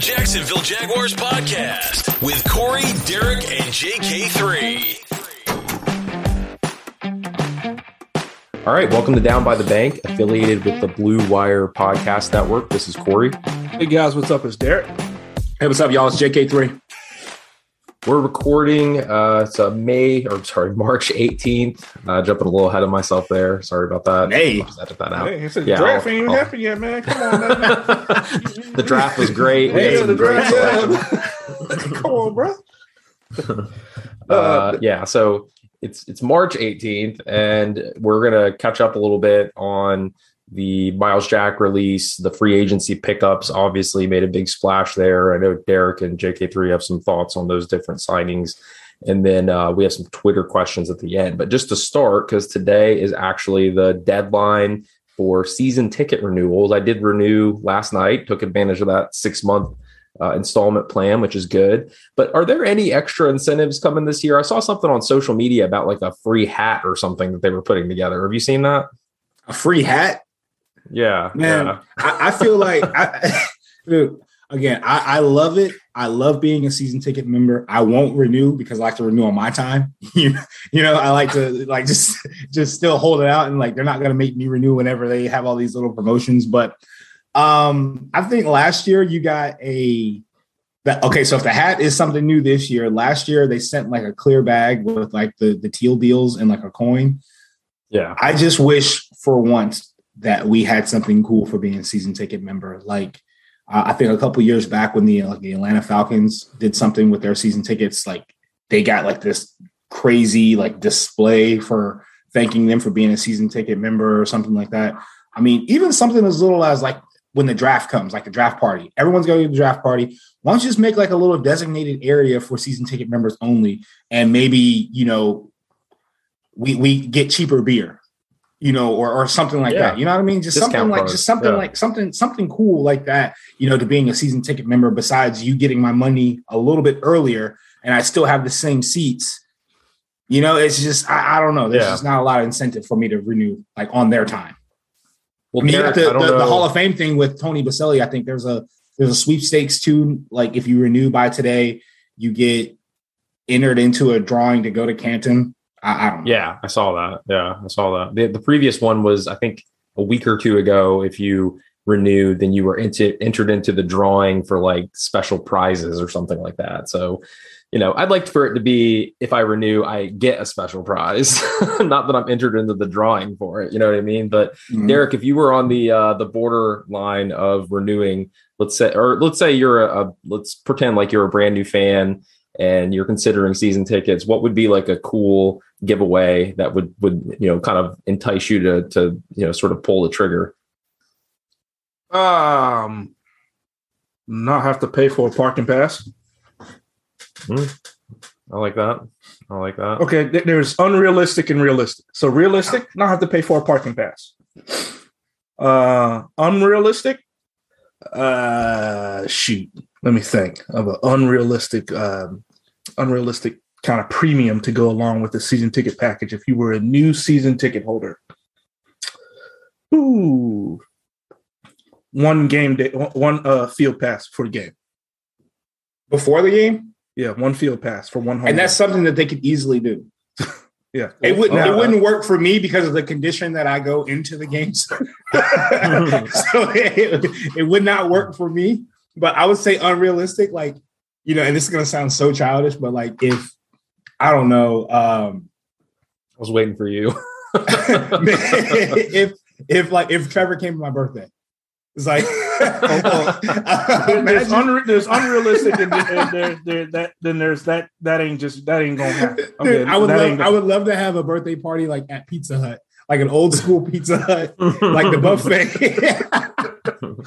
Jacksonville Jaguars podcast with Corey, Derek, and JK3. All right, welcome to Down by the Bank, affiliated with the Blue Wire Podcast Network. This is Corey. Hey guys, what's up? It's Derek. Hey, what's up, y'all? It's JK3. We're recording. Uh, it's a May or sorry, March 18th. Uh, jumping a little ahead of myself there. Sorry about that. May. I'll just edit that out. Hey, it's a Yeah, draft I'll- ain't even I'll- happened yet, man. Come on, man. the draft was great. We had Yeah, some the great draft, selection. Come on, bro. Uh, yeah, so it's it's March 18th, and we're gonna catch up a little bit on the Myles Jack release, the free agency pickups. Obviously, made a big splash there. I know Derek and JK3 have some thoughts on those different signings, and then uh, we have some Twitter questions at the end. But just to start, because today is actually the deadline for season ticket renewals. I did renew last night, took advantage of that six month. Uh, installment plan, which is good. But are there any extra incentives coming this year? I saw something on social media about like a free hat or something that they were putting together. Have you seen that? A free hat? Yeah, Man, yeah. I, I feel like, I, dude, again, I, I love it. I love being a season ticket member. I won't renew because I like to renew on my time. you, you know, I like to like just just still hold it out and like they're not going to make me renew whenever they have all these little promotions. But um I think last year you got a that okay. So if the hat is something new this year, last year they sent like a clear bag with like the the teal deals and like a coin. yeah. I just wish for once that we had something cool for being a season ticket member. Like uh, I think a couple years back when the like the Atlanta Falcons did something with their season tickets, like they got like this crazy like display for thanking them for being a season ticket member or something like that. I mean, even something as little as like when the draft comes, like a draft party, everyone's going to the draft party. Why don't you just make like a little designated area for season ticket members only, and maybe you know we we get cheaper beer, you know, or or something like Yeah. that. You know what I mean? Just Discount something like just something Yeah. like something something cool like that. You know, to being a season ticket member. Besides you getting my money a little bit earlier, and I still have the same seats. You know, it's just I, I don't know. There's Yeah. just not a lot of incentive for me to renew like on their time. Well, I mean, Derek, the, the, the Hall of Fame thing with Tony Boselli. I think there's a there's a sweepstakes too. Like if you renew by today, you get entered into a drawing to go to Canton. I, I don't know. Yeah, I saw that. Yeah, I saw that. The, the previous one was, I think, a week or two ago. If you renewed, then you were into, entered into the drawing for like special prizes or something like that. So, you know, I'd like for it to be if I renew, I get a special prize, not that I'm entered into the drawing for it. You know what I mean? But Mhm. Derek, if you were on the uh, the borderline of renewing, let's say, or let's say you're a, a let's pretend like you're a brand new fan and you're considering season tickets, what would be like a cool giveaway that would would you know kind of entice you to to you know sort of pull the trigger? Um, not have to pay for a parking pass. I like that. I like that. Okay, th- there's unrealistic and realistic. So realistic, not have to pay for a parking pass. Uh, unrealistic. Uh, shoot. Let me think of an unrealistic, um, unrealistic kind of premium to go along with the season ticket package. If you were a new season ticket holder, ooh, one game day, one- uh field pass for the game. before the game, Yeah, one field pass for one home. and that's game. something that they could easily do. yeah. It wouldn't. It wouldn't work for me because of the condition that I go into the games. so it, it would not work for me. But I would say unrealistic. Like you know, and this is gonna sound so childish, but like if I don't know, um, I was waiting for you. if if like if Trevor came to my birthday, it's like There- there's, unre- there's unrealistic and, there, and there, there, that then there's that that ain't just that ain't gonna happen. Okay, I would love I would love to have a birthday party like at Pizza Hut, like an old school Pizza Hut, like the buffet.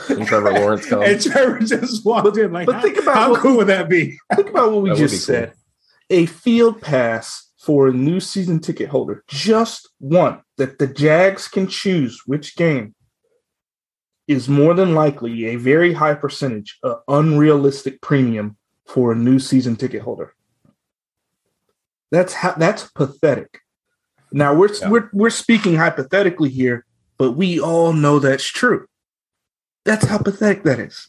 and Trevor Lawrence comes. and Trevor just walked in like, but how, think about how what- cool would that be? think about what we That just be cool. said. A field pass for a new season ticket holder, just one that the Jags can choose which game is more than likely a very high percentage of unrealistic premium for a new season ticket holder. That's how that's pathetic. Now we're Yeah. we're we're speaking hypothetically here, but we all know that's true. That's how pathetic that is.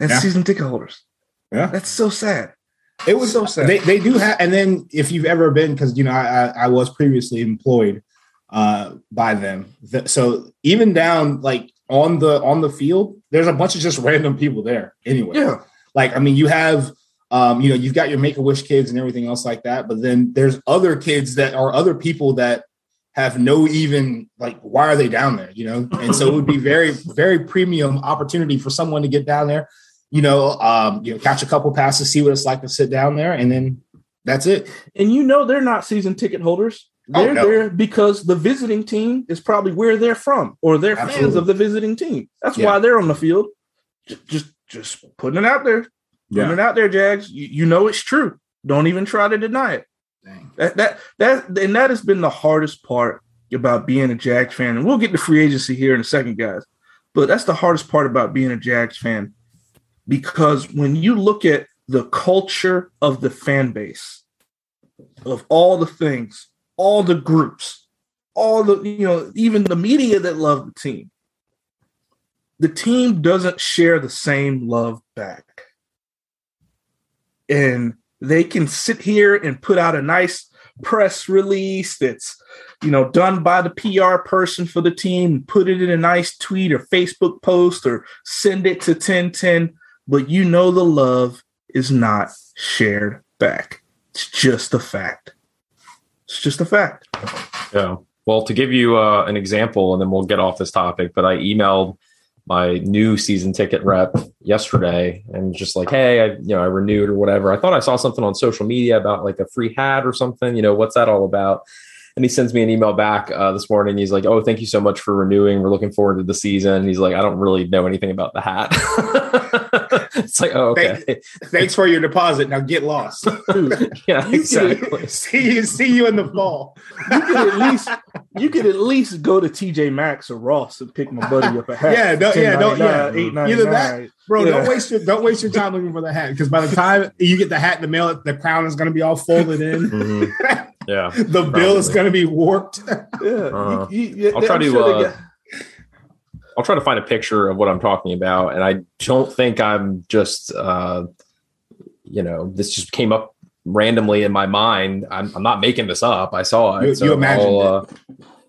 And Yeah. season ticket holders. Yeah. That's so sad. It was So sad. They, they do have, and then if you've ever been, because you know I, I I was previously employed uh, by them, Th- so even down like on the on the field, there's a bunch of just random people there anyway. Yeah. Like I mean, you have um, you know you've got your Make a Wish kids and everything else like that, but then there's other kids that are other people that have no even like why are they down there you know and so it would be very very premium opportunity for someone to get down there you know um you know catch a couple passes see what it's like to sit down there and then that's it And you know they're not season ticket holders. Oh, They're no. there because the visiting team is probably where they're from, or they're fans of the visiting team. That's Yeah. why they're on the field. Just, just putting it out there, putting it out there, Jags. You, you know it's true. Don't even try to deny it. Dang. That, that, that, and that has been the hardest part about being a Jags fan. And we'll get to free agency here in a second, guys. But that's the hardest part about being a Jags fan because when you look at the culture of the fan base, of all the things, all the groups, all the, you know, even the media that love the team, the team doesn't share the same love back. And they can sit here and put out a nice press release that's, you know, done by the PR person for the team, put it in a nice tweet or Facebook post or send it to 1010, but you know the love is not shared back. It's just a fact. It's just a fact. Yeah. Well, to give you uh, an example, and then we'll get off this topic, but I emailed my new season ticket rep yesterday and just like, hey, I you know I renewed or whatever. I thought I saw something on social media about like a free hat or something. You know, what's that all about? And he sends me an email back uh, this morning. He's like, "Oh, thank you so much for renewing. We're looking forward to the season." He's like, "I don't really know anything about the hat." it's like, "Oh, okay, thanks for your deposit now get lost yeah, exactly." see you see you in the fall you could at least you could at least go to TJ Maxx or Ross and pick my buddy up a hat. Yeah, no- yeah, don't- yeah. eight Either that- bro Yeah. don't waste your don't waste your time looking for the hat because by the time you get the hat in the mail the crown is going to be all folded in Mhm. Yeah, the bill is going to be warped Yeah, Uh, you- you- I'll try I'm to, sure uh, got- I'll try to find a picture of what I'm talking about. And I don't think I'm just, uh, you know, this just came up randomly in my mind. I'm, I'm not making this up. I saw it. You- you imagined I'll, uh,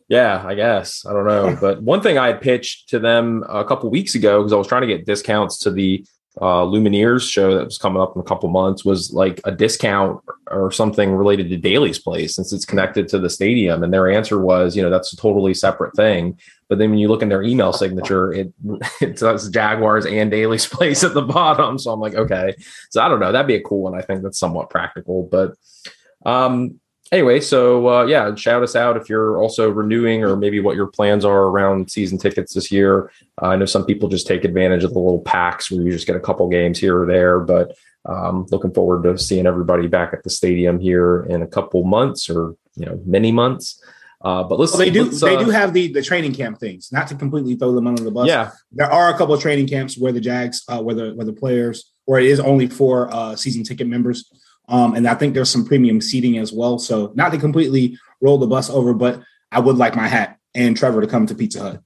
yeah, I guess. I don't know. But one thing I had pitched to them a couple weeks ago, because I was trying to get discounts to the uh, Lumineers show that was coming up in a couple months, was like a discount or something related to Daly's Place since it's connected to the stadium. And their answer was, you know, that's a totally separate thing. But then when you look in their email signature, it it says Jaguars and Daly's Place at the bottom. So I'm like, okay. So I don't know. That'd be a cool one. I think that's somewhat practical. But um, anyway, so uh, yeah, shout us out if you're also renewing or maybe what your plans are around season tickets this year. Uh, I know some people just take advantage of the little packs where you just get a couple games here or there, but um, looking forward to seeing everybody back at the stadium here in a couple months or you know many months. Uh, but let's Well, they do let's, they uh, do have the the training camp things not to completely throw them under the bus yeah there are a couple of training camps where the Jags, uh, where the where the players, or it is only for uh, season ticket members, um, and I think there's some premium seating as well. So not to completely roll the bus over, but I would like my hat and Trevor to come to Pizza Hut.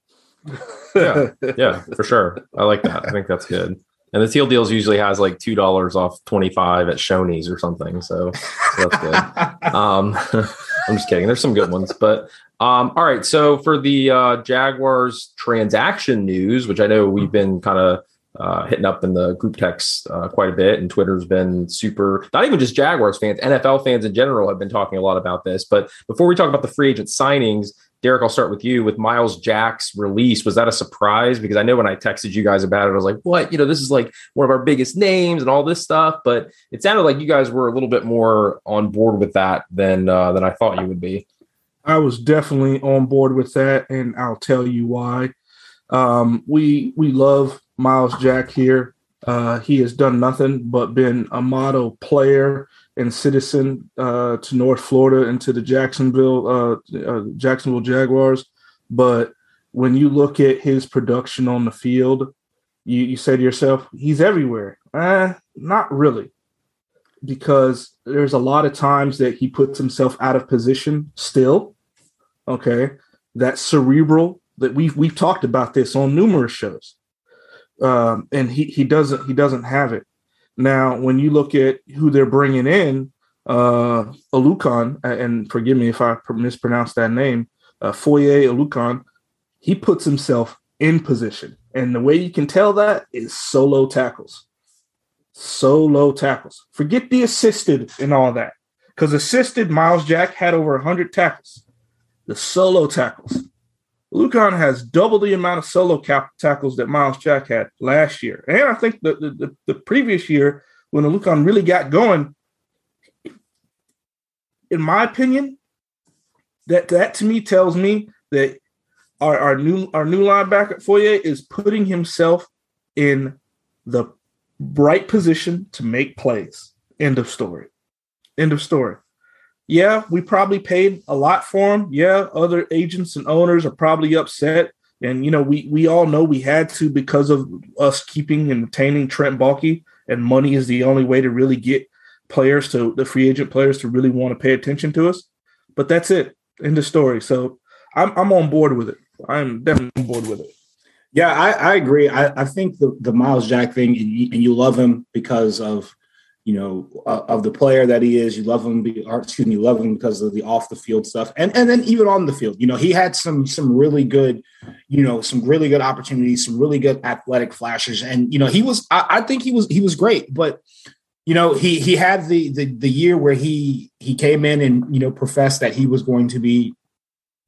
yeah yeah for sure. I like that. I think that's good. And the teal deals usually has like two dollars off twenty five at Shoney's or something. So, so that's good. Um, I'm just kidding. There's some good ones, but um, all right. So for the uh, Jaguars transaction news, which I know we've been kind of uh, hitting up in the group text uh, quite a bit, and Twitter's been super. Not even just Jaguars fans, NFL fans in general have been talking a lot about this. But before we talk about the free agent signings, Derek, I'll start with you. With Myles Jack's release, was that a surprise? Because I know when I texted you guys about it, I was like, "What? You know, this is like one of our biggest names and all this stuff." But it sounded like you guys were a little bit more on board with that than uh, than I thought you would be. I was definitely on board with that, and I'll tell you why. Um, we we love Myles Jack here. Uh, he has done nothing but been a model player and citizen uh, to North Florida and to the Jacksonville uh, uh, Jacksonville Jaguars. But when you look at his production on the field, you, you say to yourself, he's everywhere. Eh, not really because there's a lot of times that he puts himself out of position still. Okay. That cerebral that we've we've talked about this on numerous shows. Um, and he he doesn't he doesn't have it. Now, when you look at who they're bringing in, uh, Oluokun, and forgive me if I mispronounce that name, uh, Foye Oluokun, he puts himself in position. And the way you can tell that is solo tackles. Solo tackles. Forget the assisted and all that. Because assisted, Myles Jack had over 100 tackles. The solo tackles. Oluokun has double the amount of solo cap- tackles that Myles Jack had last year. And I think the, the, the previous year, when Oluokun really got going, in my opinion, that that to me tells me that our, our new our new linebacker Foye is putting himself in the right position to make plays. End of story. End of story. Yeah, we probably paid a lot for him. Yeah, other agents and owners are probably upset. And you know, we we all know we had to because of us keeping and retaining Trent Baalke, and money is the only way to really get players to the free agent players to really want to pay attention to us. But that's it. End of story. So I'm I'm on board with it. I'm definitely on board with it. Yeah, I, I agree. I, I think the the Myles Jack thing, and you, and you love him because of you know uh, of the player that he is. You love him, or excuse me, you love him because of the off the field stuff, and and then even on the field, you know, he had some some really good, you know, some really good opportunities, some really good athletic flashes, and you know, he was. I, I think he was he was great, but you know he he had the, the the year where he he came in and you know professed that he was going to be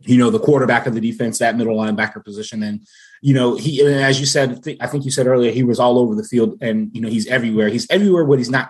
you know the quarterback of the defense that middle linebacker position and you know he and as you said i think you said earlier he was all over the field and you know he's everywhere he's everywhere what he's not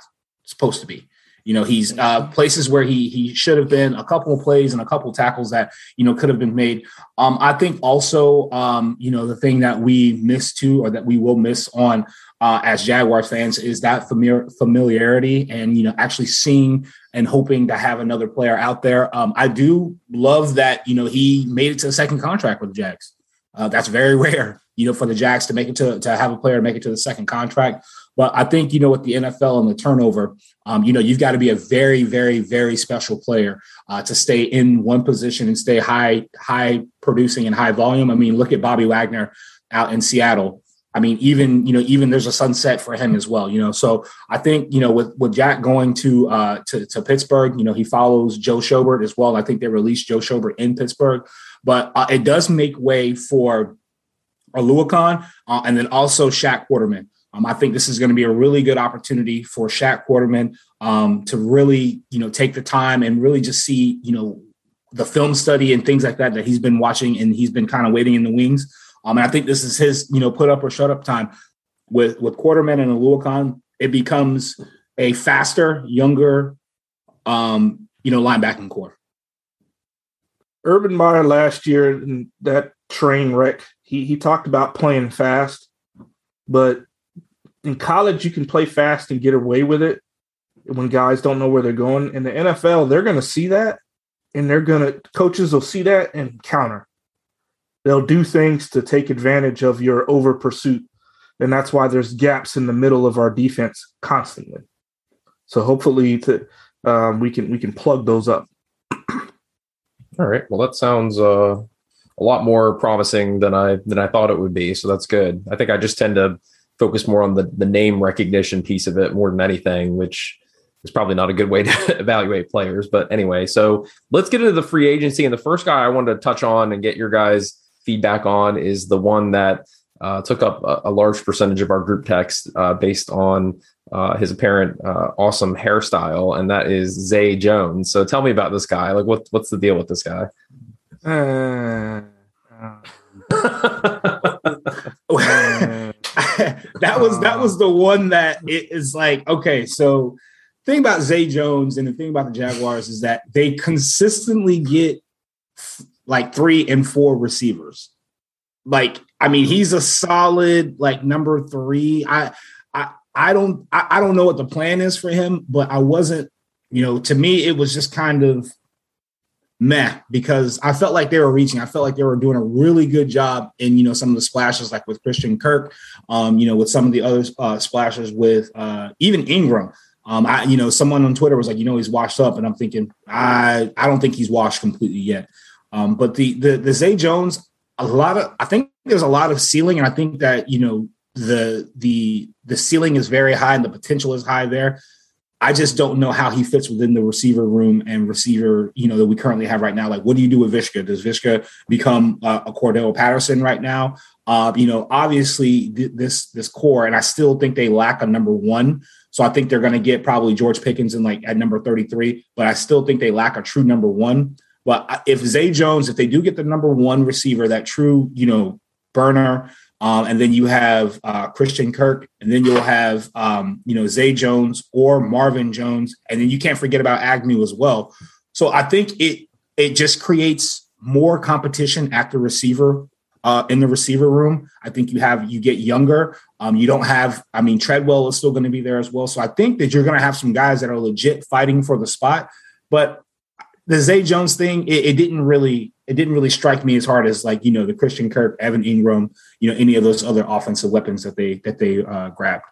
supposed to be you know he's uh, places where he he should have been a couple of plays and a couple of tackles that you know could have been made um, i think also um, you know the thing that we miss too or that we will miss on uh, as Jaguars fans is that familiar, familiarity and you know actually seeing and hoping to have another player out there. Um, I do love that you know he made it to the second contract with the Jags. Uh, that's very rare, you know, for the Jags to make it to to have a player make it to the second contract. But I think you know with the NFL and the turnover, um, you know you've got to be a very, very, very special player uh, to stay in one position and stay high, high producing and high volume. I mean, look at Bobby Wagner out in Seattle. I mean, even you know, even there's a sunset for him as well. You know, so I think you know with with Jack going to uh to, to Pittsburgh, you know, he follows Joe Schobert as well. I think they released Joe Schobert in Pittsburgh, but uh, it does make way for Oluokun uh, and then also Shaq Quarterman. Um, I think this is going to be a really good opportunity for Shaq Quarterman um, to really, you know, take the time and really just see, you know, the film study and things like that that he's been watching and he's been kind of waiting in the wings. Um, and I think this is his, you know, put up or shut up time with with Quarterman and Oluokun. It becomes a faster, younger, um, you know, linebacking core. Urban Meyer last year that train wreck, he he talked about playing fast, but in college you can play fast and get away with it when guys don't know where they're going. In the NFL, they're going to see that, and they're going to coaches will see that and counter they'll do things to take advantage of your over pursuit. And that's why there's gaps in the middle of our defense constantly. So hopefully to um, we can we can plug those up. All right. Well, that sounds uh, a lot more promising than I than I thought it would be. So that's good. I think I just tend to focus more on the the name recognition piece of it more than anything, which is probably not a good way to evaluate players. But anyway, so let's get into the free agency. And the first guy I wanted to touch on and get your guys' feedback on is the one that uh, took up a, a, large percentage of our group text uh, based on uh, his apparent uh, awesome hairstyle, and that is Zay Jones. So tell me about this guy. Like, what, what's the deal with this guy? That was that was the one that it is like okay so thing about zay jones and the thing about the jaguars is that they consistently get like three and four receivers. Like, I mean, he's a solid like number three. I I I don't I, I don't know what the plan is for him, but I wasn't, you know, to me, it was just kind of meh because I felt like they were reaching. I felt like they were doing a really good job in you know some of the splashes, like with Christian Kirk, um, you know, with some of the other uh, splashes with uh, even Engram. Um, I you know someone on Twitter was like, you know, he's washed up, and I'm thinking, I I don't think he's washed completely yet. Um, but the the the Zay Jones, a lot of I think there's a lot of ceiling, and I think that you know the the the ceiling is very high and the potential is high there. I just don't know how he fits within the receiver room and receiver, you know, that we currently have right now. Like, what do you do with Viska? Does Viska become uh, a Cordell Patterson right now? Uh, you know, obviously th- this this core, and I still think they lack a number one. So I think they're going to get probably George Pickens in like at number 33, but I still think they lack a true number one. But if Zay Jones, if they do get the number one receiver, that true, you know, burner, um, and then you have uh, Christian Kirk, and then you'll have um, you know Zay Jones or Marvin Jones, and then you can't forget about Agnew as well. So I think it it just creates more competition at the receiver uh, in the receiver room. I think you have you get younger. Um, you don't have. I mean, Treadwell is still going to be there as well. So I think that you're going to have some guys that are legit fighting for the spot. But the Zay Jones thing, it, it, didn't really it didn't really strike me as hard as like you know the Christian Kirk, Evan Engram, you know any of those other offensive weapons that they that they uh, grabbed.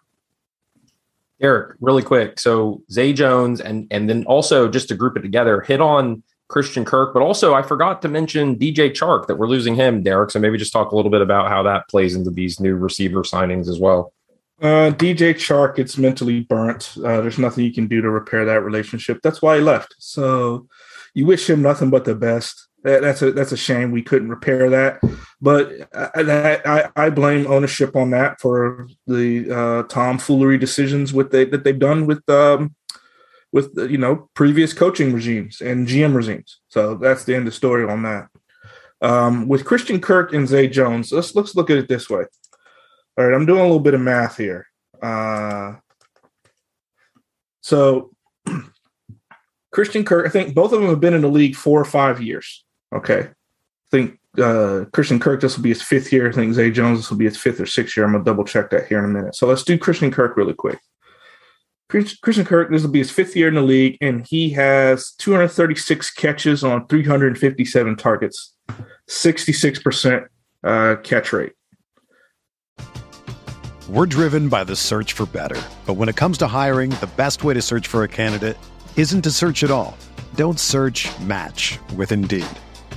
Eric, really quick. So Zay Jones and and then also just to group it together, hit on Christian Kirk, but also I forgot to mention DJ Chark that we're losing him, Derek. So maybe just talk a little bit about how that plays into these new receiver signings as well. Uh, DJ Chark, it's mentally burnt. Uh, there's nothing you can do to repair that relationship. That's why he left. So you wish him nothing but the best. That, that's a that's a shame we couldn't repair that, but I, I, I blame ownership on that for the uh, tomfoolery decisions with they, that they've done with um, with you know previous coaching regimes and GM regimes. So that's the end of the story on that. Um, with Christian Kirk and Zay Jones, let's let's look at it this way. All right, I'm doing a little bit of math here. Uh, so Christian Kirk, I think both of them have been in the league four or five years. Okay. I think uh, Christian Kirk, this will be his fifth year. I think Zay Jones, this will be his fifth or sixth year. I'm going to double check that here in a minute. So let's do Christian Kirk really quick. Christian Kirk, this will be his fifth year in the league, and he has 236 catches on 357 targets, 66% uh, catch rate. We're driven by the search for better. But when it comes to hiring, the best way to search for a candidate isn't to search at all. Don't search match with Indeed.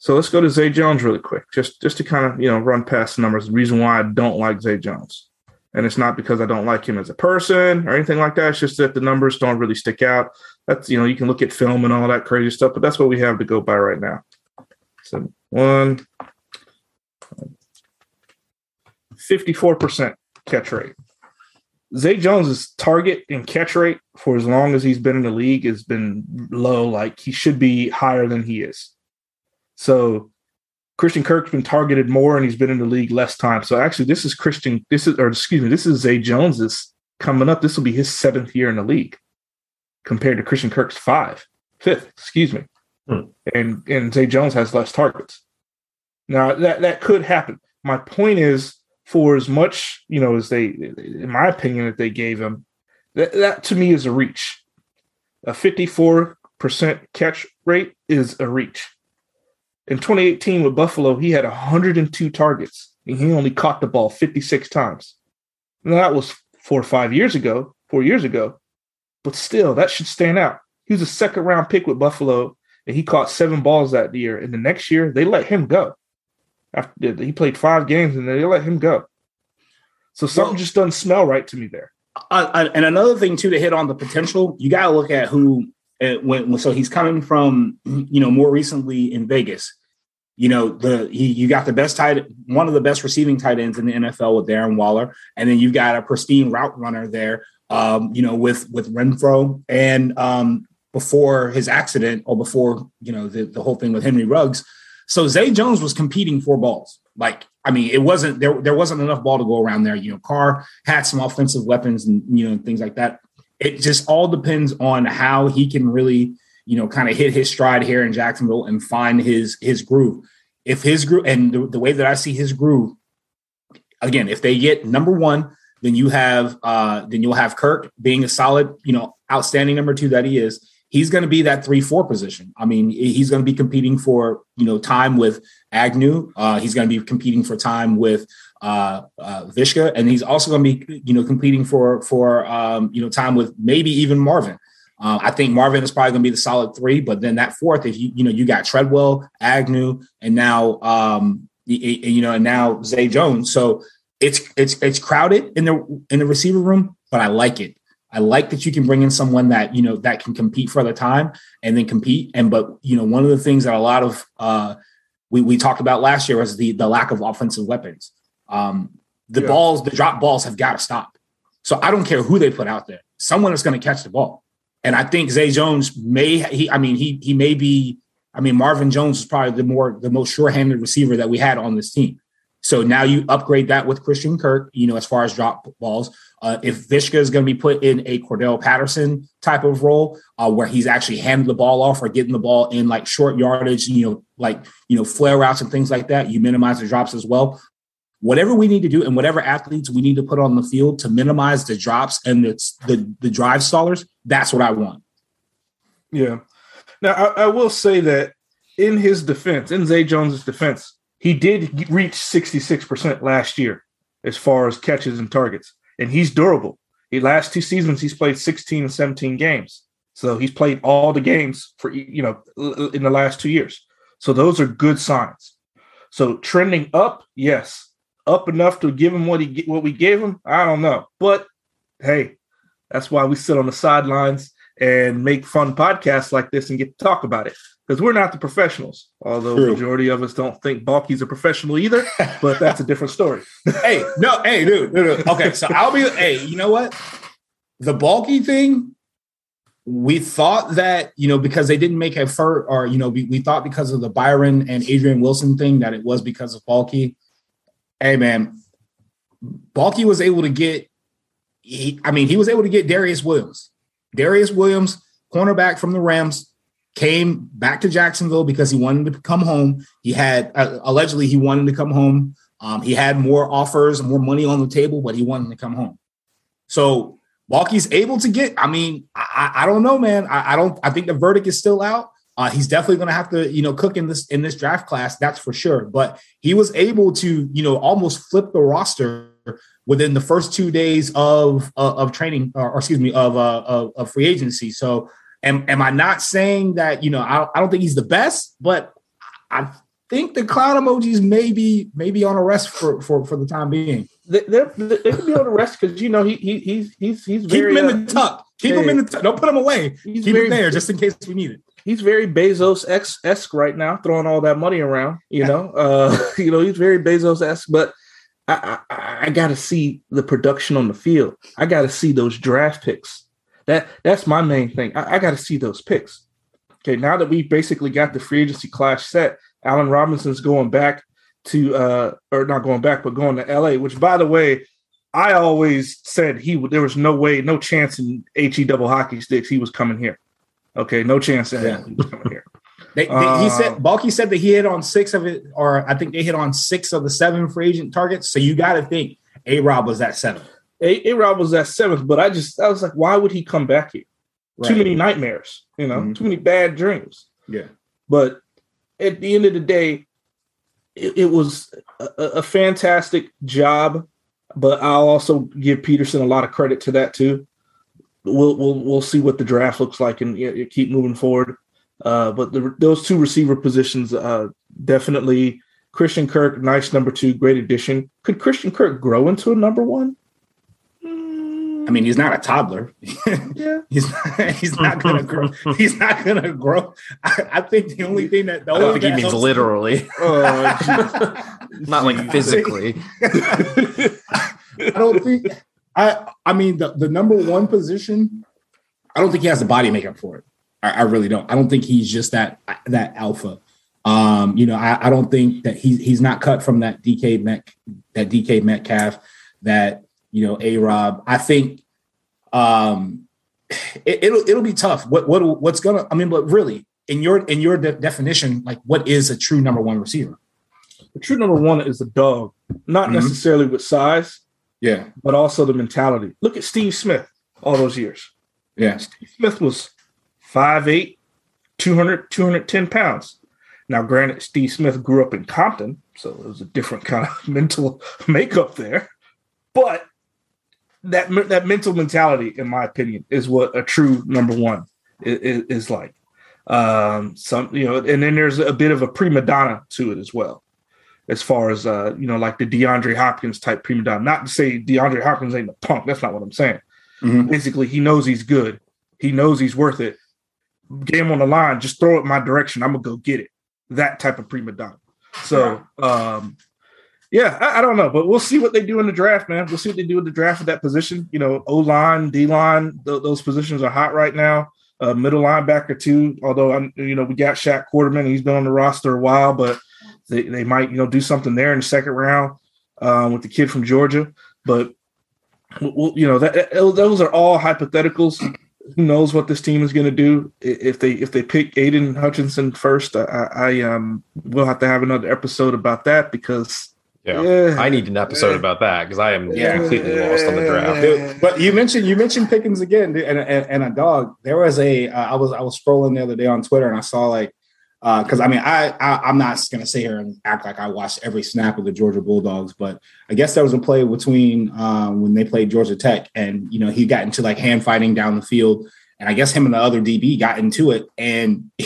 So let's go to Zay Jones really quick, just just to kind of you know run past the numbers. The reason why I don't like Zay Jones, and it's not because I don't like him as a person or anything like that. It's just that the numbers don't really stick out. That's you know you can look at film and all that crazy stuff, but that's what we have to go by right now. So one. 54% catch rate. Zay Jones's target and catch rate for as long as he's been in the league has been low. Like he should be higher than he is. So Christian Kirk's been targeted more and he's been in the league less time. So actually, this is Christian. This is or excuse me, this is Zay Jones's coming up. This will be his seventh year in the league compared to Christian Kirk's five, fifth, excuse me. Hmm. And and Zay Jones has less targets. Now that that could happen. My point is for as much, you know, as they, in my opinion, that they gave him, that, that to me is a reach. A 54% catch rate is a reach. In 2018 with Buffalo, he had 102 targets and he only caught the ball 56 times. Now, that was four or five years ago, four years ago, but still, that should stand out. He was a second round pick with Buffalo and he caught seven balls that year. And the next year, they let him go. After he played five games and they let him go. So something well, just doesn't smell right to me there. Uh, and another thing too to hit on the potential, you got to look at who uh, when, so he's coming from you know more recently in Vegas. You know, the he, you got the best tight, one of the best receiving tight ends in the NFL with Darren Waller, and then you've got a pristine route runner there, um, you know, with with Renfrow, and um, before his accident or before you know the, the whole thing with Henry Ruggs. So Zay Jones was competing for balls. Like, I mean, it wasn't there, there wasn't enough ball to go around there. You know, Carr had some offensive weapons and you know, things like that. It just all depends on how he can really, you know, kind of hit his stride here in Jacksonville and find his his groove. If his groove and the, the way that I see his groove, again, if they get number one, then you have uh then you'll have Kirk being a solid, you know, outstanding number two that he is he's going to be that three four position. I mean, he's going to be competing for you know time with Agnew. Uh, he's going to be competing for time with uh, uh, Viska, and he's also going to be you know competing for for um, you know time with maybe even Marvin. Uh, I think Marvin is probably going to be the solid three, but then that fourth, if you you know you got Treadwell, Agnew, and now um, you know and now Zay Jones. So it's it's it's crowded in the in the receiver room, but I like it. I like that you can bring in someone that you know that can compete for the time and then compete. And but you know, one of the things that a lot of uh, we we talked about last year was the the lack of offensive weapons. Um, the yeah. balls, the drop balls have got to stop. So I don't care who they put out there. Someone is going to catch the ball. And I think Zay Jones may he I mean he he may be I mean Marvin Jones is probably the more the most sure-handed receiver that we had on this team. So now you upgrade that with Christian Kirk, you know, as far as drop balls. Uh, if Viska is going to be put in a Cordell Patterson type of role, uh, where he's actually handing the ball off or getting the ball in like short yardage, you know, like you know flare routes and things like that, you minimize the drops as well. Whatever we need to do, and whatever athletes we need to put on the field to minimize the drops and the the, the drive stallers, that's what I want. Yeah. Now I, I will say that in his defense, in Zay Jones's defense, he did reach 66% last year as far as catches and targets, and he's durable. The last two seasons, he's played 16 and 17 games. So he's played all the games for, you know, in the last two years. So those are good signs. So trending up, yes. Up enough to give him what he what we gave him, I don't know. But hey, that's why we sit on the sidelines and make fun podcasts like this and get to talk about it because we're not the professionals. Although True. majority of us don't think Baalke's a professional either, but that's a different story. hey, no, hey, dude, no, no. Okay, so I'll be. Hey, you know what? The Baalke thing. We thought that you know because they didn't make a fur, or you know, we, we thought because of the Byron and Adrian Wilson thing that it was because of Baalke. Hey, man, Baalke was able to get. He, I mean, he was able to get Darious Williams. Darious Williams, cornerback from the Rams, came back to Jacksonville because he wanted to come home. He had uh, allegedly he wanted to come home. Um, he had more offers more money on the table, but he wanted to come home. So Baalke's able to get. I mean, I, I don't know, man. I, I, don't. I think the verdict is still out. Uh, he's definitely going to have to, you know, cook in this in this draft class. That's for sure. But he was able to, you know, almost flip the roster within the first two days of uh, of training, or, or, excuse me, of, uh, of, of free agency. So Am, am I not saying that, you know, I, I don't think he's the best, but I think the cloud emojis may be maybe on arrest for, for, for the time being. They, they're, they can be on arrest because, you know, he, he he's he's he's Keep very, him in the uh, tuck. Keep him in the tuck. Don't put him away. Keep very, him there just in case we need it. He's very Bezos esque right now, throwing all that money around. You know, uh, you know, he's very Bezos esque, but I, I, I got to see the production on the field. I got to see those draft picks. That that's my main thing. I, I got to see those picks. Okay, now that we basically got the free agency clash set, Allen Robinson's going back to uh or not going back, but going to LA, which by the way, I always said he would there was no way, no chance in HE double hockey sticks he was coming here. Okay, no chance in yeah. was coming here. They, they, um, he said Baalke said that he hit on six of it, or I think they hit on six of the seven free agent targets. So you got to think A Rob was that seven. A Rob was at seventh, but I just I was like, why would he come back here? Right. Too many nightmares, you know, mm-hmm. too many bad dreams. Yeah. But at the end of the day, it, it was a, a, fantastic job. But I'll also give Pederson a lot of credit to that too. We'll we'll we'll see what the draft looks like and you know, keep moving forward. Uh, but the, those two receiver positions, uh, definitely Christian Kirk, nice number two, great addition. Could Christian Kirk grow into a number one? I mean, he's not a toddler. yeah. he's not, he's not gonna grow. He's not gonna grow. I, I think the only thing that the I don't think he means literally. Oh, not like physically. I don't think. I I mean the the number one position. I don't think he has the body makeup for it. I, I really don't. I don't think he's just that that alpha. Um, you know, I, I don't think that he's he's not cut from that DK Met that DK Metcalf that you know, A Rob. I think um, it, will it'll be tough. What what what's gonna? I mean, but really, in your in your de- definition, like what is a true number one receiver? The true number one is a dog, not mm-hmm. necessarily with size, yeah, but also the mentality. Look at Steve Smith all those years. Yeah, Steve Smith was 5'8", 200, 210 pounds. Now, granted, Steve Smith grew up in Compton, so it was a different kind of mental makeup there. But that that mental mentality, in my opinion, is what a true number one is, is like. Um, some you know, and then there's a bit of a prima donna to it as well, as far as uh, you know, like the DeAndre Hopkins type prima donna. Not to say DeAndre Hopkins ain't a punk. That's not what I'm saying. Mm-hmm. Basically, he knows he's good. He knows he's worth it. Game on the line, just throw it my direction. I'm gonna go get it. That type of prima donna. So, um, yeah, I, I, don't know, but we'll see what they do in the draft, man. We'll see what they do in the draft at that position. You know, O line, D line, th- those positions are hot right now. Uh, middle linebacker too. Although I'm, you know, we got Shaq Quarterman. He's been on the roster a while, but they, they might, you know, do something there in the second round um, with the kid from Georgia. But we'll, you know, that, those are all hypotheticals. Who knows what this team is going to do if they if they pick Aidan Hutchinson first? I, I um will have to have another episode about that because yeah. yeah. I need an episode about that because I am yeah. completely lost on the draft. but you mentioned you mentioned Pickens again and, and, and a dog. There was a uh, I was I was scrolling the other day on Twitter and I saw like because uh, I mean I, I am not gonna sit here and act like I watched every snap of the Georgia Bulldogs, but I guess there was a play between um, when they played Georgia Tech and you know he got into like hand fighting down the field and I guess him and the other DB got into it and.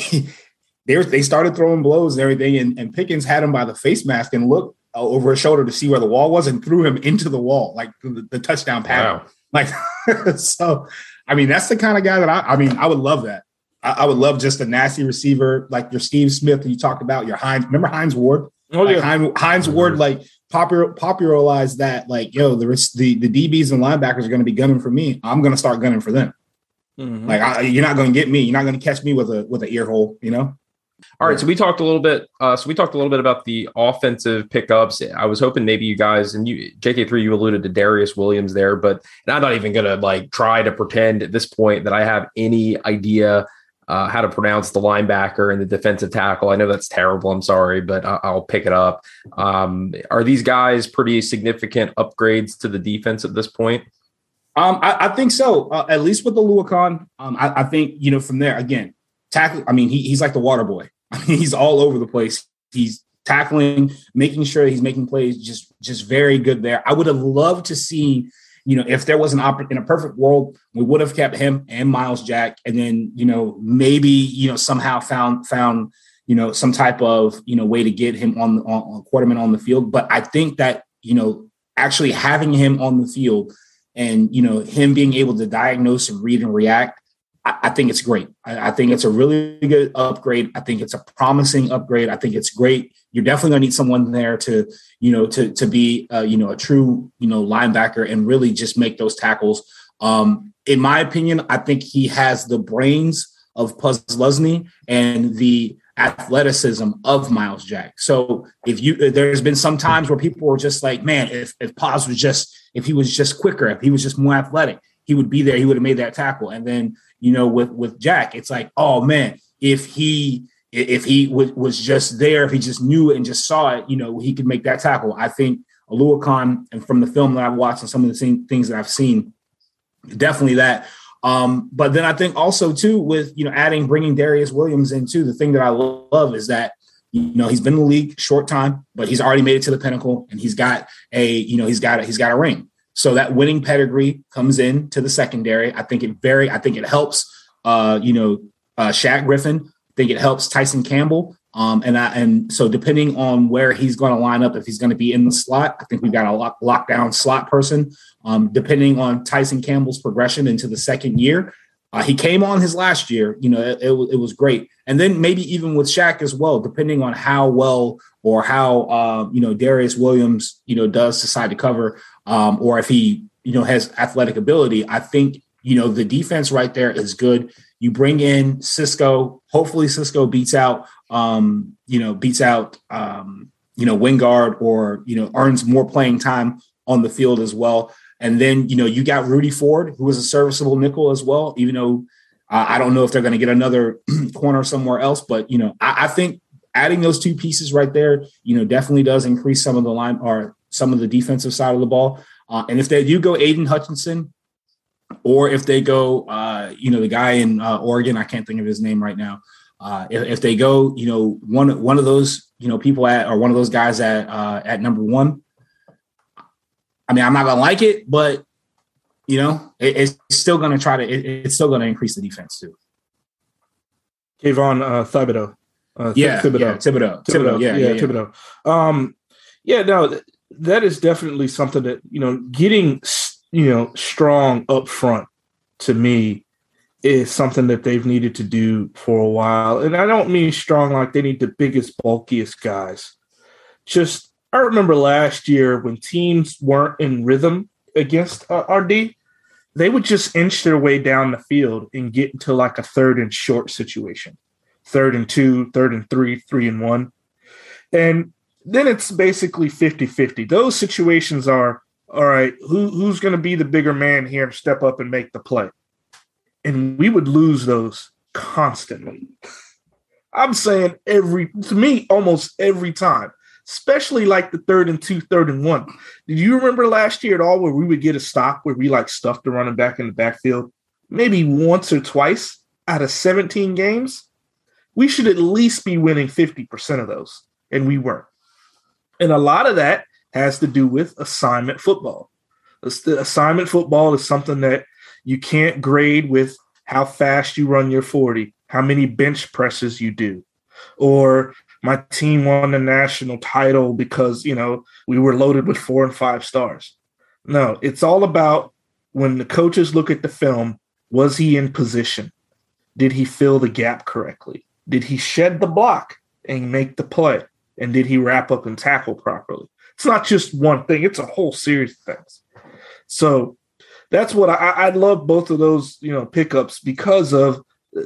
they, they started throwing blows and everything, and, and Pickens had him by the face mask and looked uh, over his shoulder to see where the wall was and threw him into the wall, like the, the touchdown pattern. Wow. Like, so, I mean, that's the kind of guy that I, I mean, I would love that. I, I, would love just a nasty receiver like your Steve Smith you talked about, your Hines. Remember Hines Ward? Oh, like yeah. Hines, Hines Ward, mm-hmm. like popular popularized that, like, yo, the, the, the DBs and linebackers are going to be gunning for me. I'm going to start gunning for them. Mm-hmm. Like, I, you're not going to get me. You're not going to catch me with a, with an ear hole, you know? All right, so we talked a little bit. Uh, so we talked a little bit about the offensive pickups. I was hoping maybe you guys and you, JK3, you alluded to Darious Williams there, but I'm not even gonna like try to pretend at this point that I have any idea uh, how to pronounce the linebacker and the defensive tackle. I know that's terrible. I'm sorry, but I- will pick it up. Um, are these guys pretty significant upgrades to the defense at this point? Um, I, I think so. Uh, at least with the Oluokun. Um, I, I think you know from there again tackle. I mean, he, he's like the water boy. I mean, he's all over the place. He's tackling, making sure he's making plays, just just very good there. I would have loved to see, you know, if there was an op- in a perfect world, we would have kept him and Myles Jack, and then you know maybe you know somehow found found you know some type of you know way to get him on on, on Quarterman on the field. But I think that you know actually having him on the field and you know him being able to diagnose and read and react I, I think it's great. I, I, think it's a really good upgrade. I think it's a promising upgrade. I think it's great. You're definitely going to need someone there to, you know, to to be, uh, you know, a true, you know, linebacker and really just make those tackles. Um, in my opinion, I think he has the brains of Posluszny and the athleticism of Myles Jack. So if you there's been some times where people were just like, man, if if Paz was just if he was just quicker, if he was just more athletic, he would be there. He would have made that tackle. And then you know, with with Jack, it's like, oh man, if he if he w- was just there, if he just knew it and just saw it, you know, he could make that tackle. I think Oluokun, and from the film that I've watched and some of the same things that I've seen, definitely that. Um, but then I think also too with you know adding bringing Darious Williams into the thing that I love is that you know he's been in the league short time, but he's already made it to the pinnacle and he's got a you know he's got a, he's got a ring. So that winning pedigree comes in to the secondary. I think it very, I think it helps, uh, you know, uh, Shaq Griffin. I think it helps Tyson Campbell. Um, and I, and so depending on where he's going to line up, if he's going to be in the slot, I think we've got a lock, lockdown slot person. Um, depending on Tyson Campbell's progression into the second year, uh, he came on his last year. You know, it, it, it, was great. And then maybe even with Shaq as well, depending on how well or how uh, you know Darious Williams, you know, does decide to cover, um, or if he you know has athletic ability. I think you know the defense right there is good. You bring in Cisco. Hopefully, Cisco beats out um, you know beats out um, you know Wingard or you know earns more playing time on the field as well. And then you know you got Rudy Ford, who is a serviceable nickel as well. Even though uh, I don't know if they're going to get another corner somewhere else, but you know I, I think adding those two pieces right there, you know, definitely does increase some of the line or some of the defensive side of the ball. Uh, and if they do go Aidan Hutchinson, or if they go, uh, you know, the guy in uh, Oregon, I can't think of his name right now. Uh, if, if, they go, you know, one one of those, you know, people at or one of those guys at uh, at number one. I mean, I'm not gonna like it, but you know, it, it's still gonna try to. It, it's still gonna increase the defense too. Kayvon uh, Thibodeaux. Uh, yeah, Thibodeaux. yeah, Thibodeaux. Thibodeaux. Thibodeaux. Yeah, yeah, yeah, Thibodeaux. Um, yeah, no, that is definitely something that you know, getting you know strong up front to me is something that they've needed to do for a while. And I don't mean strong like they need the biggest, bulkiest guys. Just I remember last year when teams weren't in rhythm against uh, RD, they would just inch their way down the field and get into like a third and short situation, third and two, third and three, three and one. And then it's basically 50 50. Those situations are all right, who, who's going to be the bigger man here and step up and make the play? And we would lose those constantly. I'm saying every, to me, almost every time, especially like the third and two, third and one. Did you remember last year at all where we would get a stop where we like stuffed the running back in the backfield? Maybe once or twice out of 17 games. We should at least be winning 50% of those. And we weren't. And a lot of that has to do with assignment football. Assignment football is something that you can't grade with how fast you run your 40, how many bench presses you do, or my team won the national title because, you know, we were loaded with four and five stars. No, it's all about when the coaches look at the film, was he in position? Did he fill the gap correctly? Did he shed the block and make the play? And did he wrap up and tackle properly? It's not just one thing; it's a whole series of things. So that's what I, I love both of those you know pickups because of uh,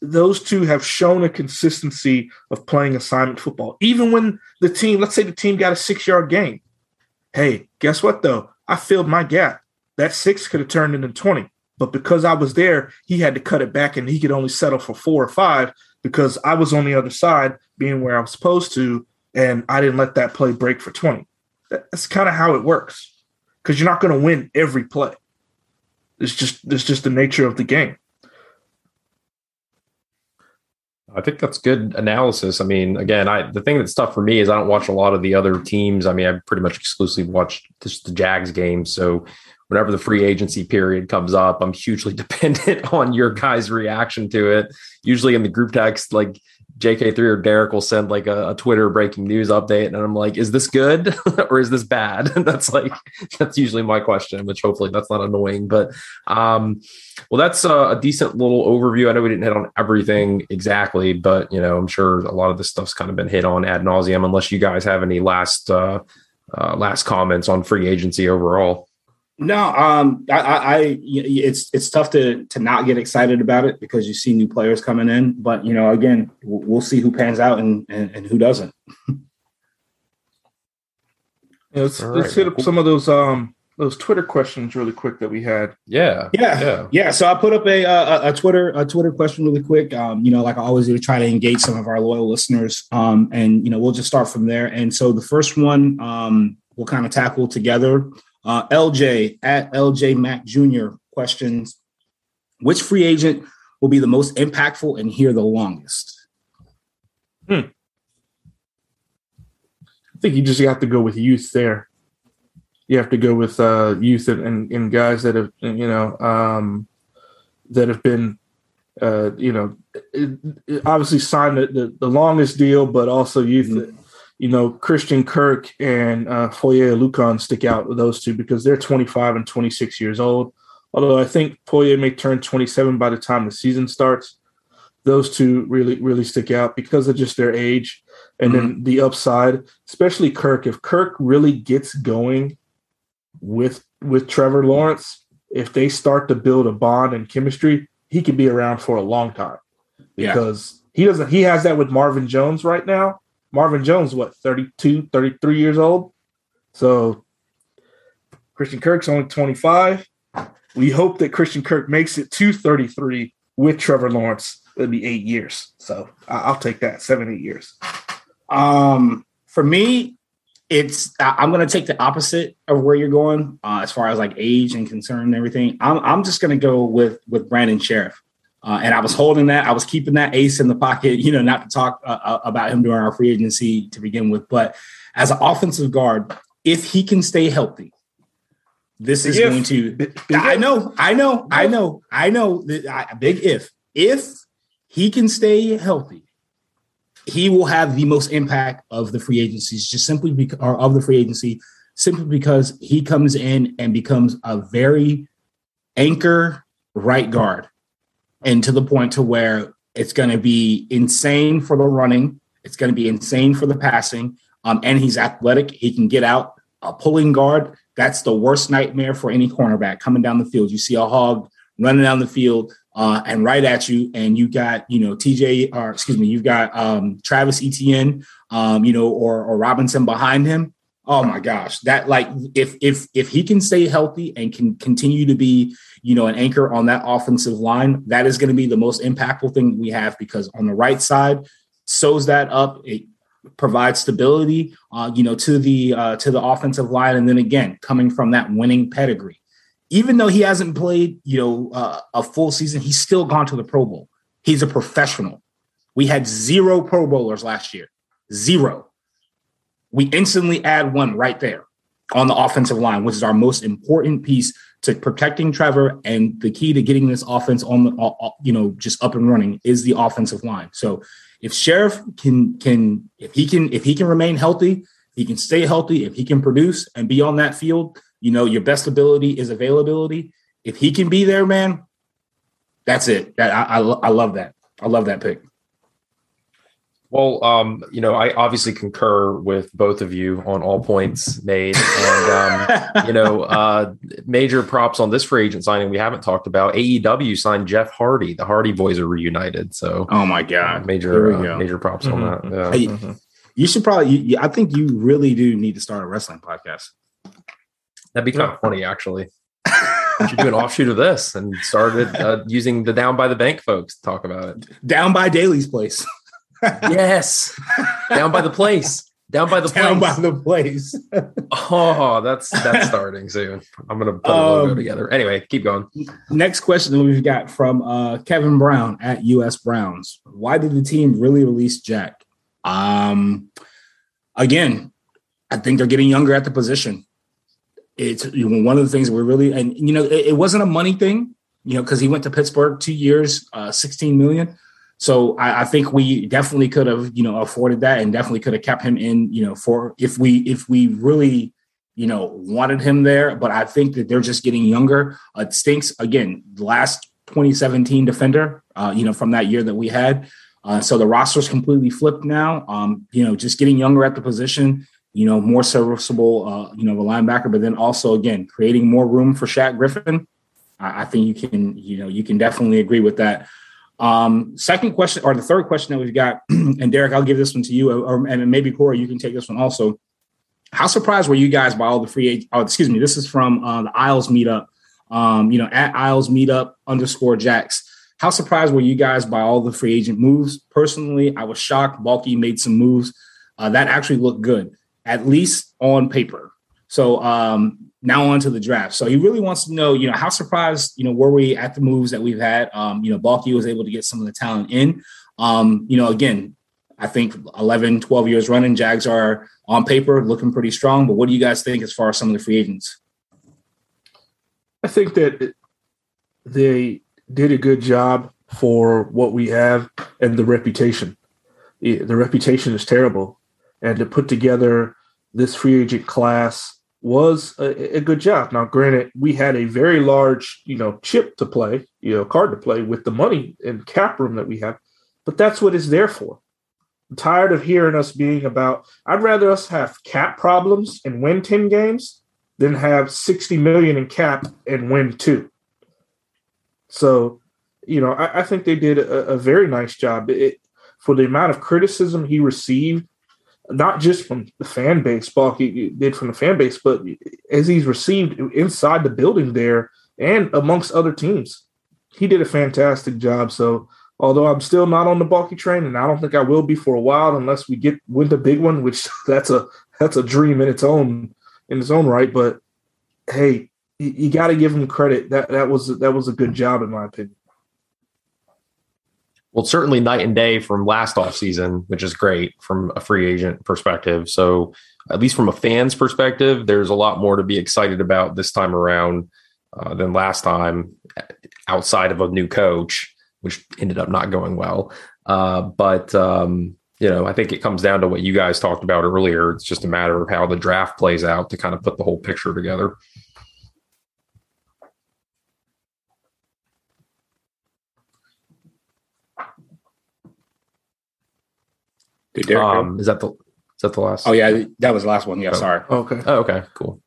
those two have shown a consistency of playing assignment football. Even when the team, let's say the team got a six yard gain. Hey, guess what though? I filled my gap. That six could have turned into 20. But because I was there, he had to cut it back and he could only settle for four or five because I was on the other side, being where I was supposed to, and I didn't let that play break for 20. That's kind of how it works because you're not going to win every play. It's just it's just the nature of the game. I think that's good analysis. I mean, again, I the thing that's tough for me is I don't watch a lot of the other teams. I mean, I pretty much exclusively watch just the Jags games. So whenever the free agency period comes up, I'm hugely dependent on your guys' reaction to it. Usually in the group text, like JK3 or Derek will send like a, a, Twitter breaking news update, and I'm like, is this good or is this bad? And that's like that's usually my question, which hopefully that's not annoying. But um, well, that's a, a, decent little overview. I know we didn't hit on everything exactly, but you know, I'm sure a lot of this stuff's kind of been hit on ad nauseum. Unless you guys have any last uh, uh, last comments on free agency overall. No, um, I, I, I, it's it's tough to to not get excited about it because you see new players coming in. But you know, again, we'll see who pans out and and, and who doesn't. yeah, let's, right. let's hit up some of those um those Twitter questions really quick that we had. Yeah, yeah, yeah. yeah. So I put up a, a, a Twitter a Twitter question really quick. Um, you know, like I always do, to try to engage some of our loyal listeners. Um, and you know, we'll just start from there. And so the first one, um, we'll kind of tackle together. Uh, LJ at LJ Mac Jr. questions Which free agent will be the most impactful and here the longest? Hmm. I think you just have to go with youth there. You have to go with uh, youth and, and, and, guys that have, you know, um, that have been uh, you know, obviously signed the, the, the, longest deal, but also youth. Mm-hmm. You know, Christian Kirk and uh, Foye Oluokun stick out with those two because they're 25 and 26 years old. Although I think Foye may turn 27 by the time the season starts. Those two really, really stick out because of just their age and mm-hmm. then the upside, especially Kirk. If Kirk really gets going with with Trevor Lawrence, if they start to build a bond and chemistry, he could be around for a long time because yeah. he doesn't he has that with Marvin Jones right now. Marvin Jones what 32, 33 years old. So Christian Kirk's only 25. We hope that Christian Kirk makes it to 33 with Trevor Lawrence. It'll be 8 years. So I'll take that. 7 8 years. Um for me it's I'm going to take the opposite of where you're going uh, as far as like age and concern and everything. I'm I'm just going to go with with Brandon Scherff. Uh, and I was holding that. I was keeping that ace in the pocket, you know, not to talk uh, uh about him during our free agency to begin with. But as an offensive guard, if he can stay healthy, this is if, going to. Big I know, I know, I know, I know. That, big if. If he can stay healthy, he will have the most impact of the free agencies, just simply because or of the free agency, simply because he comes in and becomes a very anchor right guard, and to the point to where it's going to be insane for the running, it's going to be insane for the passing, um, and he's athletic. He can get out. A pulling guard, that's the worst nightmare for any cornerback coming down the field. You see a hog running down the field uh, and right at you, and you got you know TJ or excuse me, you've got um, Travis Etienne, um, you know, or or Robinson behind him. Oh my gosh, that like if if if he can stay healthy and can continue to be you know an anchor on that offensive line, that is going to be the most impactful thing we have because on the right side sews that up. It provides stability, uh, you know, to the uh, to the offensive line, and then again coming from that winning pedigree even though he hasn't played, you know, uh, a full season, he's still gone to the Pro Bowl. He's a professional. We had zero Pro Bowlers last year, zero. We instantly add one right there on the offensive line, which is our most important piece to protecting Trevor. And the key to getting this offense on the, uh, uh, you know, just up and running is the offensive line. So if Scherff can can if he can if he can remain healthy, he can stay healthy, if he can produce and be on that field, you know, your best ability is availability. If he can be there, man, that's it. That I, I, I love that. I love that pick. Well, um, you know, I obviously concur with both of you on all points made, and um, you know, uh, major props on this free agent signing we haven't talked about. AEW signed Jeff Hardy. The Hardy Boys are reunited. So, oh my god, major uh, major props mm-hmm. on that. Yeah. Hey, mm-hmm. You should probably. You, I think you really do need to start a wrestling podcast. That'd be kind of funny, actually. you should do an offshoot of this and started uh, using the Down by the Bank folks to talk about it. Down by Daily's place. yes, down by the place. Down by the down place. by the place. oh, that's that's starting soon. I'm gonna put a logo um, together. Anyway, keep going. Next question we've got from uh, Kevin Brown at US Browns. Why did the team really release Jack? Um, again, I think they're getting younger at the position it's one of the things we're really and you know it, it wasn't a money thing you know because he went to pittsburgh two years uh 16 million so I, I, think we definitely could have you know afforded that and definitely could have kept him in you know for if we if we really you know wanted him there but i think that they're just getting younger uh, it stinks again the last 2017 defender uh, you know from that year that we had uh, so the roster's completely flipped now um, you know just getting younger at the position you know, more serviceable, uh, you know, a linebacker, but then also again creating more room for Shaq Griffin. I, I think you can, you know, you can definitely agree with that. Um, second question, or the third question that we've got, and Derek, I'll give this one to you, or, and maybe Corey, you can take this one also. How surprised were you guys by all the free? Oh, excuse me, this is from uh, the Isles meetup. Um, you know, at Isles meetup underscore Jacks. How surprised were you guys by all the free agent moves? Personally, I was shocked. Baalke made some moves uh, that actually looked good at least on paper. So um, now on to the draft. So he really wants to know, you know, how surprised, you know, were we at the moves that we've had? Um, you know, Baalke was able to get some of the talent in. Um, you know, again, I think 11, 12 years running, Jags are on paper looking pretty strong. But what do you guys think as far as some of the free agents? I think that they did a good job for what we have and the reputation. The reputation is terrible. And to put together this free agent class was a, a, good job. Now, granted, we had a very large, you know, chip to play, you know, card to play with the money and cap room that we have, but that's what it's there for. I'm tired of hearing us being about. I'd rather us have cap problems and win ten games than have sixty million in cap and win two. So, you know, I, I think they did a, a very nice job. It, for the amount of criticism he received not just from the fan base, Baalke did from the fan base, but as he's received inside the building there and amongst other teams. He did a fantastic job. So although I'm still not on the Baalke train, and I don't think I will be for a while unless we get win the big one, which that's a that's a dream in its own in its own right. But hey, you, you got to give him credit. That that was that was a good job in my opinion. Well, certainly night and day from last off season, which is great from a free agent perspective. So, at least from a fan's perspective, there's a lot more to be excited about this time around uh, than last time, outside of a new coach, which ended up not going well. Uh, but um, you know, I think it comes down to what you guys talked about earlier. It's just a matter of how the draft plays out to kind of put the whole picture together. Um, is that the is that the last? Oh yeah, that was the last one. Yeah, oh. sorry. Okay. Oh, okay. Cool.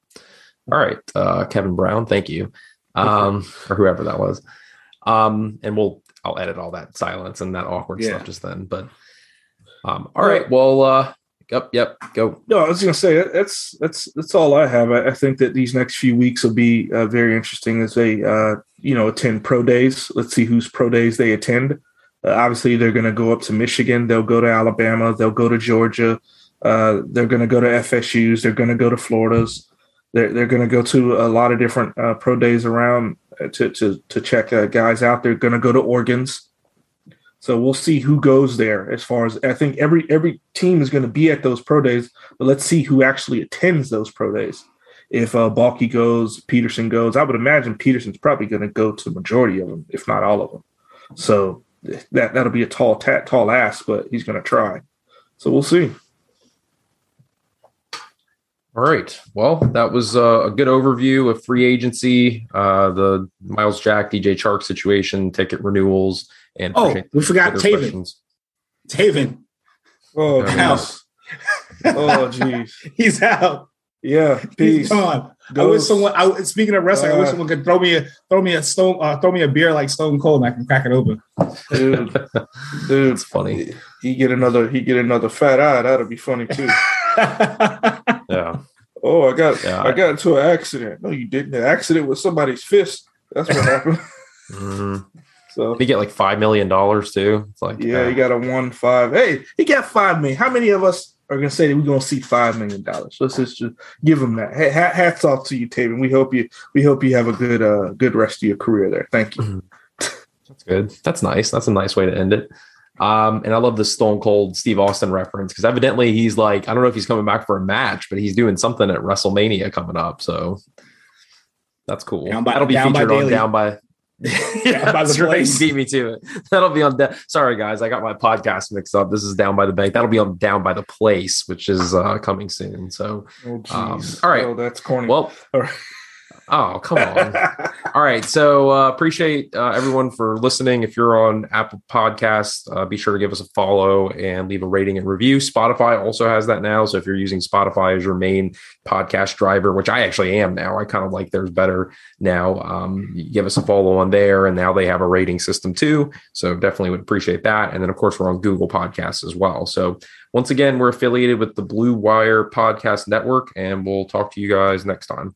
All right, uh, Kevin Brown. Thank you, um, or whoever that was. Um, and we'll I'll edit all that silence and that awkward yeah. stuff just then. But um, all right. Well, uh, yep, yep. Go. No, I was gonna say that's that's that's all I have. I, I think that these next few weeks will be uh, very interesting as they uh, you know attend pro days. Let's see whose pro days they attend. Uh, obviously, they're going to go up to Michigan. They'll go to Alabama. They'll go to Georgia. Uh, they're going to go to FSU's. They're going to go to Florida's. They're, they're going to go to a lot of different uh, pro days around uh, to to to check uh, guys out. They're going to go to Oregon's. So we'll see who goes there. As far as I think, every every team is going to be at those pro days, but let's see who actually attends those pro days. If uh, Baalke goes, Pederson goes, I would imagine Pederson's probably going to go to the majority of them, if not all of them. So that that'll be a tall tat, tall ask, but he's going to try. So we'll see. All right. Well, that was uh, a good overview of free agency, uh, the Myles Jack, DJ Chark situation, ticket renewals, and oh, we forgot Taven. Taven. Oh, jeez. oh, jeez. He's out. Yeah, peace. He's gone. I wish someone. I, speaking of wrestling, uh, I wish uh, someone could throw me a throw me a stone uh, throw me a beer like Stone Cold and I can crack it open. Dude, dude, it's funny. He get another he get another fat eye. That'll be funny too. yeah. Oh, I got yeah, I, I got into an accident. No, you didn't. An accident with somebody's fist. That's what happened. mm-hmm. So he get like five million dollars too. It's like yeah, uh, he got a one five. Hey, he got five million. How many of us are going to say that we're going to see five million dollars. Let's just, just give them that. hats off to you, Taven. We hope you we hope you have a good uh good rest of your career there. Thank you. Mm-hmm. That's good. That's nice. That's a nice way to end it. Um, and I love the Stone Cold Steve Austin reference because evidently he's like I don't know if he's coming back for a match, but he's doing something at WrestleMania coming up. So that's cool. By, That'll be featured on Down by yeah, that's right. You beat me to it. That'll be on. Da- Sorry, guys, I got my podcast mixed up. This is down by the bank. That'll be on down by the place, which is uh, coming soon. So, oh, um, all right. Oh, that's corny. Well, all right. Oh, come on. All right. So uh, appreciate uh, everyone for listening. If you're on Apple Podcasts, uh, be sure to give us a follow and leave a rating and review. Spotify also has that now. So if you're using Spotify as your main podcast driver, which I actually am now, I kind of like theirs better now. Um, give us a follow on there. And now they have a rating system too. So definitely would appreciate that. And then, of course, we're on Google Podcasts as well. So once again, we're affiliated with the Blue Wire Podcast Network, and we'll talk to you guys next time.